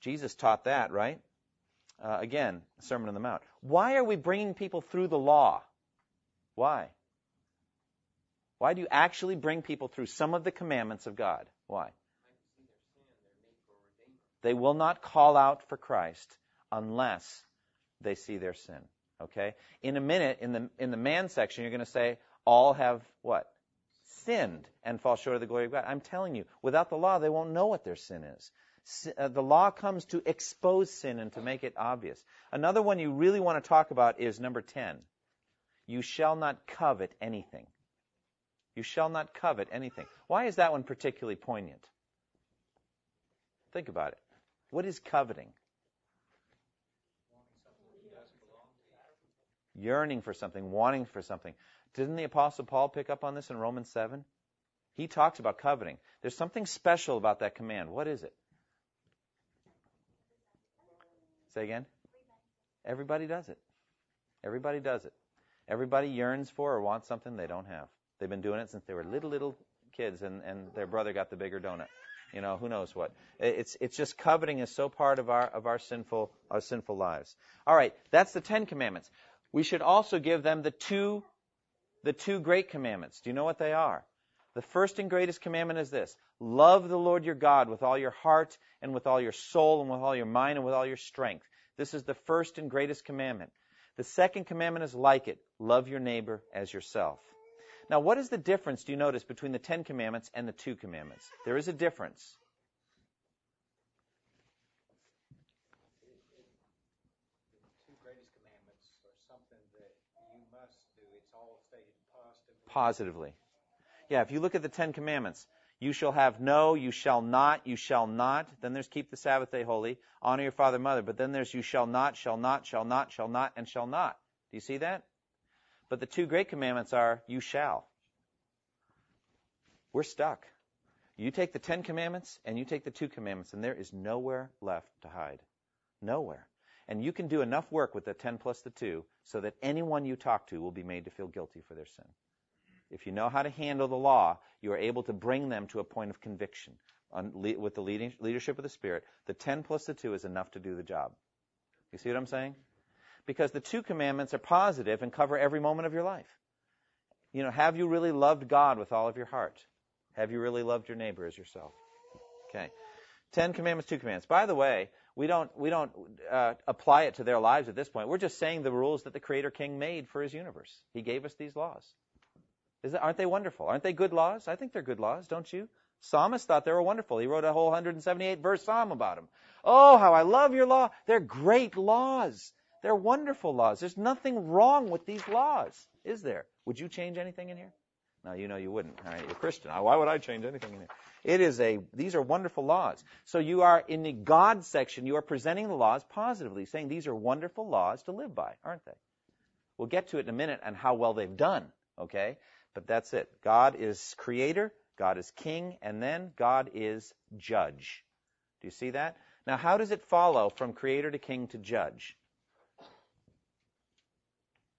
Jesus taught that, right? Uh, again, Sermon on the Mount. Why are we bringing people through the law? Why? Why do you actually bring people through some of the commandments of God? Why? They will not call out for Christ unless they see their sin. Okay? In a minute, in the in the man section, you're going to say, all have what? sinned and fall short of the glory of God. I'm telling you, without the law, they won't know what their sin is. Uh, the law comes to expose sin and to make it obvious. Another one you really want to talk about is number 10. You shall not covet anything. You shall not covet anything. Why is that one particularly poignant? Think about it. What is coveting? Yearning for something, wanting for something. Didn't the Apostle Paul pick up on this in Romans 7? He talks about coveting. There's something special about that command. What is it? Say again? Everybody does it. Everybody does it. Everybody yearns for or wants something they don't have. They've been doing it since they were little, little kids, and, and their brother got the bigger donut. You know, who knows what? It's it's just coveting is so part of our of our sinful our sinful lives. All right, that's the Ten Commandments. We should also give them the two the two great commandments. Do you know what they are? The first and greatest commandment is this love the Lord your God with all your heart and with all your soul and with all your mind and with all your strength. This is the first and greatest commandment. The second commandment is like it love your neighbor as yourself. Now, what is the difference, do you notice, between the Ten Commandments and the two commandments? There is a difference. Something that you must do. It's all stated positively. Positively. Yeah, if you look at the Ten Commandments, you shall have no, you shall not, you shall not. Then there's keep the Sabbath day holy, honor your father and mother. But then there's you shall not, shall not, shall not, shall not, and shall not. Do you see that? But the two great commandments are you shall. We're stuck. You take the Ten Commandments and you take the two commandments, and there is nowhere left to hide. Nowhere. And you can do enough work with the 10 plus the 2 so that anyone you talk to will be made to feel guilty for their sin. If you know how to handle the law, you are able to bring them to a point of conviction. With the leadership of the Spirit, the 10 plus the 2 is enough to do the job. You see what I'm saying? Because the two commandments are positive and cover every moment of your life. You know, have you really loved God with all of your heart? Have you really loved your neighbor as yourself? Okay. Ten commandments, two commandments. By the way, we don't we don't uh, apply it to their lives at this point. We're just saying the rules that the Creator King made for His universe. He gave us these laws. That, aren't they wonderful? Aren't they good laws? I think they're good laws, don't you? Psalmist thought they were wonderful. He wrote a whole 178 verse psalm about them. Oh, how I love your law. They're great laws. They're wonderful laws. There's nothing wrong with these laws, is there? Would you change anything in here? No, you know you wouldn't. You're Christian. Why would I change anything in here? It is a, these are wonderful laws. So you are, in the God section, you are presenting the laws positively, saying these are wonderful laws to live by, aren't they? We'll get to it in a minute and how well they've done, okay? But that's it. God is creator, God is king, and then God is judge. Do you see that? Now, how does it follow from creator to king to judge? Do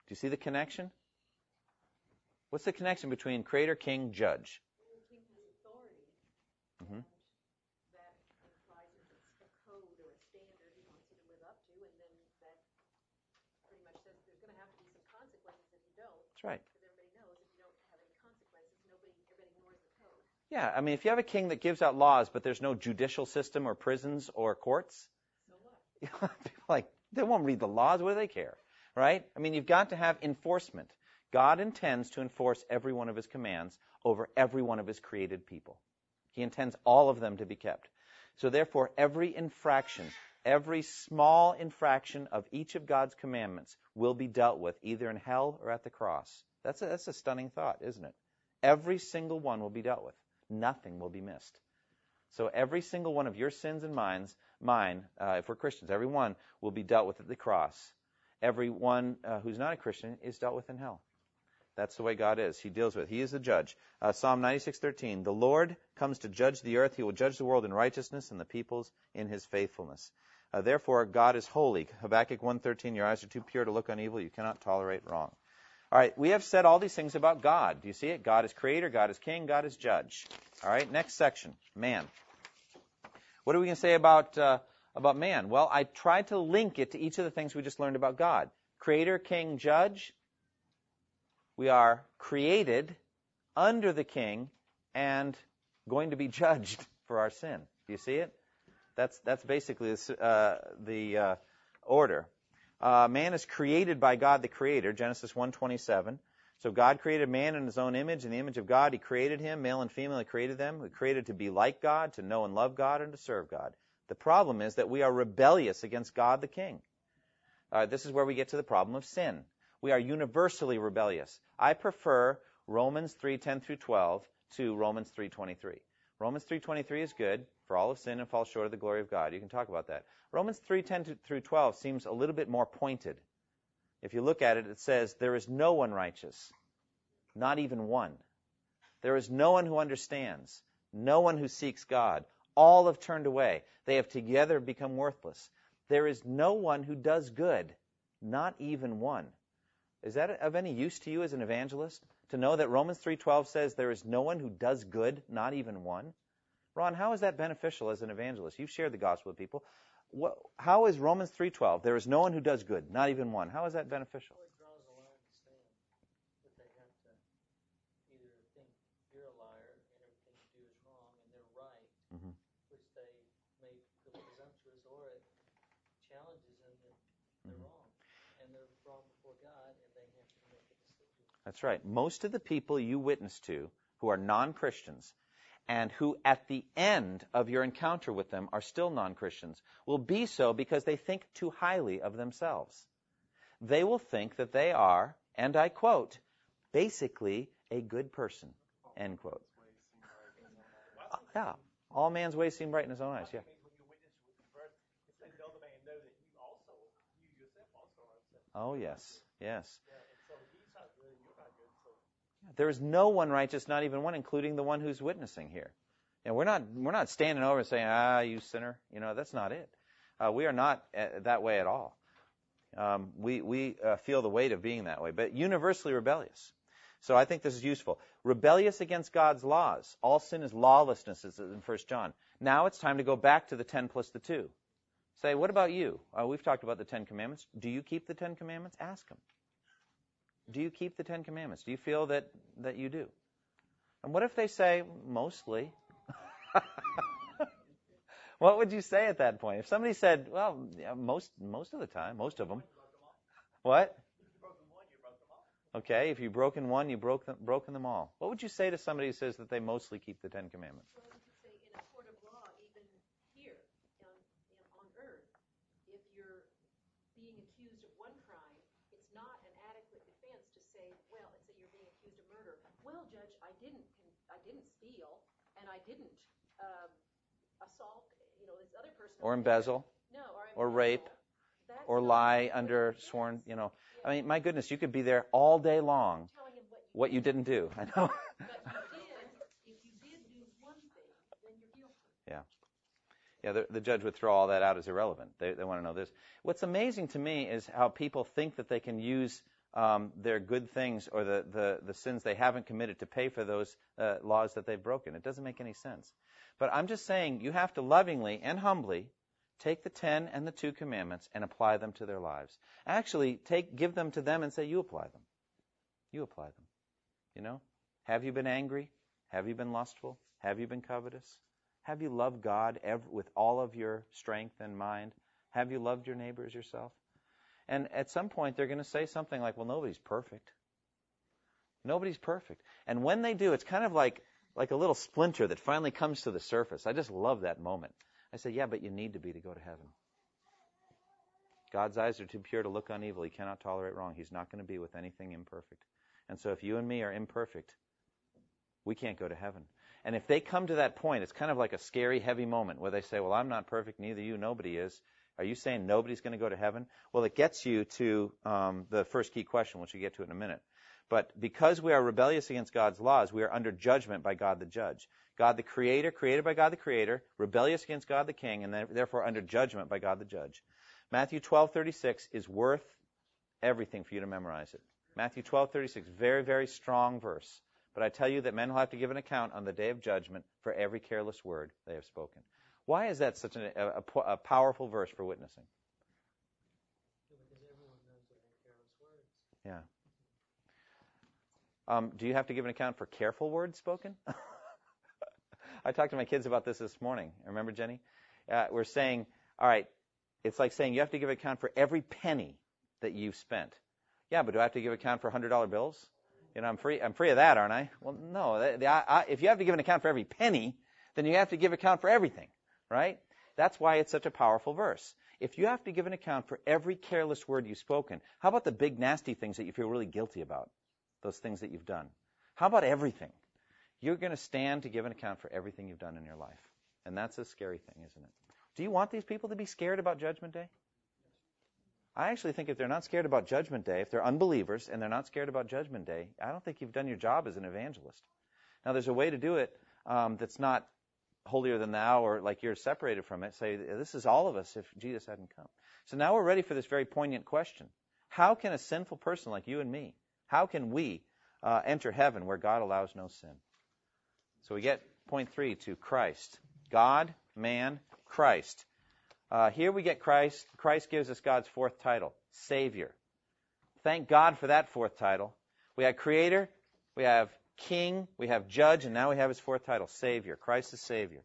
you see the connection? What's the connection between creator, king, judge? The king has authority. Mhm. That implies a code or a standard he wants you to live up to, and then that pretty much says there's going to have to be some consequences if you don't. That's right. Because everybody knows if you don't have any consequences, nobody, everybody ignores the code. Yeah, I mean, if you have a king that gives out laws, but there's no judicial system or prisons or courts, So what? like they won't read the laws. What do they care, right? I mean, you've got to have enforcement. God intends to enforce every one of his commands over every one of his created people. He intends all of them to be kept. So therefore, every infraction, every small infraction of each of God's commandments will be dealt with either in hell or at the cross. That's a, that's a stunning thought, isn't it? Every single one will be dealt with. Nothing will be missed. So every single one of your sins and mine, mine, uh, if we're Christians, every one will be dealt with at the cross. Every one uh, who's not a Christian is dealt with in hell. That's the way God is. He deals with. He is the judge. Uh, Psalm 96:13. The Lord comes to judge the earth. He will judge the world in righteousness and the peoples in His faithfulness. Uh, therefore, God is holy. Habakkuk 1:13. Your eyes are too pure to look on evil. You cannot tolerate wrong. All right, we have said all these things about God. Do you see it? God is creator, God is king, God is judge. All right, next section, man. What are we going to say about uh, about man? Well, I tried to link it to each of the things we just learned about God. Creator, king, judge. We are created under the king and going to be judged for our sin. Do you see it? That's that's basically uh, the uh, order. Uh, man is created by God the Creator, Genesis 1:27. So God created man in his own image. In the image of God, he created him. Male and female, he created them. He created to be like God, to know and love God, and to serve God. The problem is that we are rebellious against God the King. Uh, this is where we get to the problem of sin. We are universally rebellious. I prefer Romans 3:10 through 12 to Romans 3:23. Romans 3:23 is good, for all of sin and fall short of the glory of God. You can talk about that. Romans 3:10 through 12 seems a little bit more pointed. If you look at it, it says, There is no one righteous, not even one. There is no one who understands, no one who seeks God. All have turned away. They have together become worthless. There is no one who does good, not even one. Is that of any use to you as an evangelist? To know that Romans 3:12 says there is no one who does good, not even one? Ron, how is that beneficial as an evangelist? You've shared the gospel with people. What, how is Romans 3:12? There is no one who does good, not even one. How is that beneficial? Well, it draws a line in the sand that they have to either think you're a liar and everything you do is wrong and they're right, Mhm. which they may feel presumptuous, or it challenges them that they're wrong and they're wrong before God and they have to make a decision. That's right. Most of the people you witness to who are non-Christians and who at the end of your encounter with them are still non-Christians will be so because they think too highly of themselves. They will think that they are, and I quote, basically a good person, end quote. Yeah. All man's ways seem right in his own eyes, yeah. Oh, yes, yes. There is no one righteous, not even one, including the one who's witnessing here. And we're not we're not standing over and saying, "Ah, you sinner." You know, that's not it. Uh, we are not uh, that way at all. Um, we we uh, feel the weight of being that way, but universally rebellious. So I think this is useful. Rebellious against God's laws. All sin is lawlessness, as in 1 John. Now it's time to go back to the 10 plus the 2. Say, what about you? Uh, we've talked about the Ten Commandments. Do you keep the Ten Commandments? Ask them. Do you keep the Ten Commandments? Do you feel that, that you do? And what if they say, mostly? what would you say at that point? If somebody said, well, yeah, most, most of the time, most of them. What? Okay, if you've broken one, you've broke broken them all. What would you say to somebody who says that they mostly keep the Ten Commandments? Well, you could say in a court of law, even here on, in, on earth, if you're being accused of one crime, it's not an adequate defense to say, well, let's say you're being accused of murder. Well, judge, I didn't, con- I didn't steal, and I didn't um, assault, you know, this other person. Or embezzle? No, or or rape, or lie under defense. sworn, you know. Yeah. I mean, my goodness, you could be there all day long. Telling him what you What you didn't do. I know. But you did, if you did do one thing, then you're guilty. Yeah, the, the judge would throw all that out as irrelevant. They, they want to know this. What's amazing to me is how people think that they can use um, their good things or the, the, the sins they haven't committed to pay for those uh, laws that they've broken. It doesn't make any sense. But I'm just saying you have to lovingly and humbly take the ten and the two commandments and apply them to their lives. Actually, take give them to them and say, you apply them. You apply them. You know? Have you been angry? Have you been lustful? Have you been covetous? Have you loved God ev- with all of your strength and mind? Have you loved your neighbors yourself? And at some point, they're going to say something like, well, nobody's perfect. Nobody's perfect. And when they do, it's kind of like, like a little splinter that finally comes to the surface. I just love that moment. I say, yeah, but you need to be to go to heaven. God's eyes are too pure to look on evil. He cannot tolerate wrong. He's not going to be with anything imperfect. And so if you and me are imperfect, we can't go to heaven. And if they come to that point, it's kind of like a scary, heavy moment where they say, Well, I'm not perfect, neither you, nobody is. Are you saying nobody's going to go to heaven? Well, it gets you to um, the first key question, which we get to in a minute. But because we are rebellious against God's laws, we are under judgment by God the judge. God the creator, created by God the creator, rebellious against God the king, and therefore under judgment by God the judge. Matthew 12:36 is worth everything for you to memorize it. Matthew 12:36, very very strong verse. But I tell you that men will have to give an account on the day of judgment for every careless word they have spoken. Why is that such a, a, a powerful verse for witnessing? Because everyone knows that they're careless words. Yeah. Um, do you have to give an account for careful words spoken? I talked to my kids about this this morning. Remember, Jenny? Uh, we're saying, all right, it's like saying you have to give an account for every penny that you've spent. Yeah, but do I have to give an account for $100 bills? You know, I'm free. I'm free of that, aren't I? Well, no. The, the, I, if you have to give an account for every penny, then you have to give account for everything, right? That's why it's such a powerful verse. If you have to give an account for every careless word you've spoken, how about the big nasty things that you feel really guilty about? Those things that you've done. How about everything? You're going to stand to give an account for everything you've done in your life. And that's a scary thing, isn't it? Do you want these people to be scared about Judgment Day? I actually think if they're not scared about Judgment Day, if they're unbelievers and they're not scared about Judgment Day, I don't think you've done your job as an evangelist. Now, there's a way to do it um, that's not holier than thou or like you're separated from it. Say, this is all of us if Jesus hadn't come. So now we're ready for this very poignant question. How can a sinful person like you and me, how can we uh, enter heaven where God allows no sin? So we get point three to Christ. God, man, Christ. Uh, here we get Christ. Christ gives us God's fourth title, Savior. Thank God for that fourth title. We have Creator, we have King, we have Judge, and now we have his fourth title, Savior. Christ is Savior.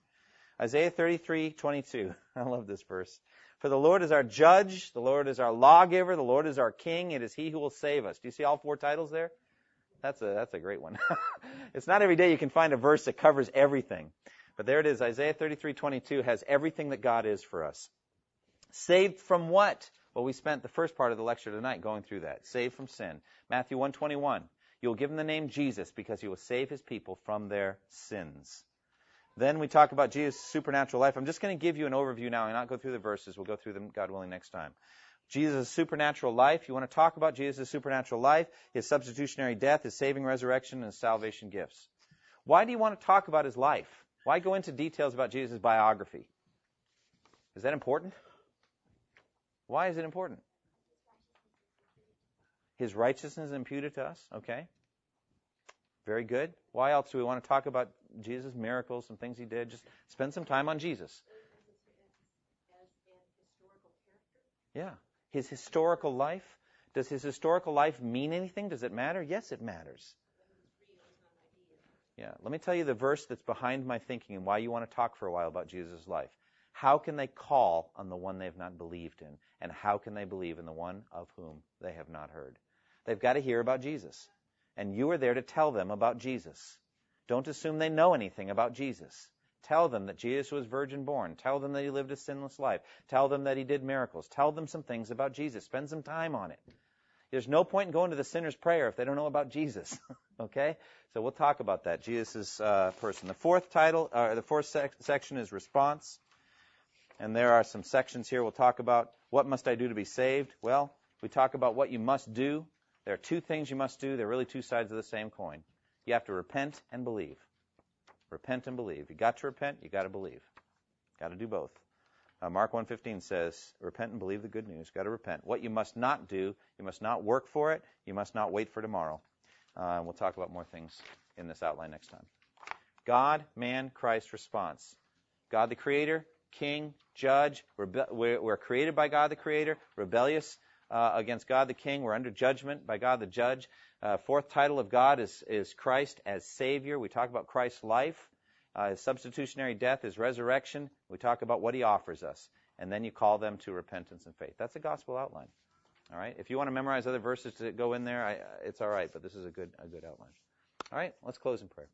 Isaiah 33:22. I love this verse. For the Lord is our judge, the Lord is our lawgiver, the Lord is our king, it is he who will save us. Do you see all four titles there? That's a that's a great one. it's not every day you can find a verse that covers everything. But there it is. Isaiah 33:22 has everything that God is for us. Saved from what? Well, we spent the first part of the lecture tonight going through that. Saved from sin. Matthew 121. You will give him the name Jesus because he will save his people from their sins. Then we talk about Jesus' supernatural life. I'm just going to give you an overview now and not go through the verses. We'll go through them, God willing, next time. Jesus' supernatural life. You want to talk about Jesus' supernatural life, his substitutionary death, his saving resurrection, and his salvation gifts. Why do you want to talk about his life? Why go into details about Jesus' biography? Is that important? Why is it important? His righteousness imputed to us. Okay. Very good. Why else do we want to talk about Jesus' miracles and things he did? Just spend some time on Jesus. Yeah. His historical life. Does his historical life mean anything? Does it matter? Yes, it matters. Yeah. Let me tell you the verse that's behind my thinking and why you want to talk for a while about Jesus' life. How can they call on the one they've not believed in? And how can they believe in the one of whom they have not heard? They've got to hear about Jesus. And you are there to tell them about Jesus. Don't assume they know anything about Jesus. Tell them that Jesus was virgin born. Tell them that he lived a sinless life. Tell them that he did miracles. Tell them some things about Jesus. Spend some time on it. There's no point in going to the sinner's prayer if they don't know about Jesus. okay? So we'll talk about that. Jesus' uh, person. The fourth title, uh, the fourth sec- section is response. And there are some sections here we'll talk about. What must I do to be saved? Well, we talk about what you must do. There are two things you must do. They're really two sides of the same coin. You have to repent and believe. Repent and believe. You got to repent. You got to believe. Got to do both. Uh, Mark 1:15 says, "Repent and believe the good news." Got to repent. What you must not do, you must not work for it. You must not wait for tomorrow. Uh, we'll talk about more things in this outline next time. God, man, Christ response. God the Creator, King, Judge. Rebe- we're, we're, created by God the Creator. Rebellious uh, against God the King. We're under judgment by God the Judge. Uh, fourth title of God is, is Christ as Savior. We talk about Christ's life. Uh, his substitutionary death, his resurrection. We talk about what he offers us. And then you call them to repentance and faith. That's a gospel outline. All right. If you want to memorize other verses to go in there, I, it's all right. But this is a good a good outline. All right. Let's close in prayer.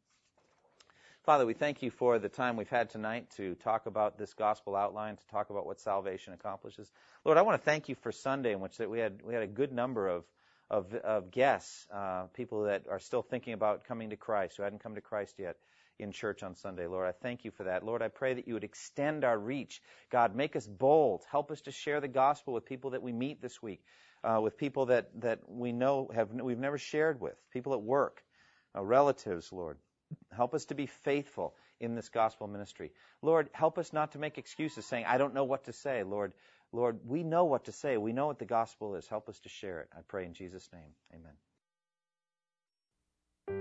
Father, we thank you for the time we've had tonight to talk about this gospel outline, to talk about what salvation accomplishes. Lord, I want to thank you for Sunday, in which that we had we had a good number of of, of guests, uh, people that are still thinking about coming to Christ, who hadn't come to Christ yet in church on Sunday. Lord, I thank you for that. Lord, I pray that you would extend our reach. God, make us bold. Help us to share the gospel with people that we meet this week, uh, with people that that we know have we've never shared with, people at work, uh, relatives, Lord. Help us to be faithful in this gospel ministry. Lord, help us not to make excuses saying, I don't know what to say. Lord, Lord, we know what to say. We know what the gospel is. Help us to share it. I pray in Jesus' name. Amen.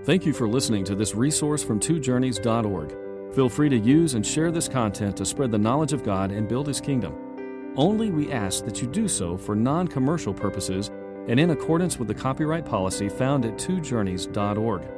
Thank you for listening to this resource from twojourneys.org. Feel free to use and share this content to spread the knowledge of God and build His kingdom. Only we ask that you do so for non commercial purposes and in accordance with the copyright policy found at twojourneys.org.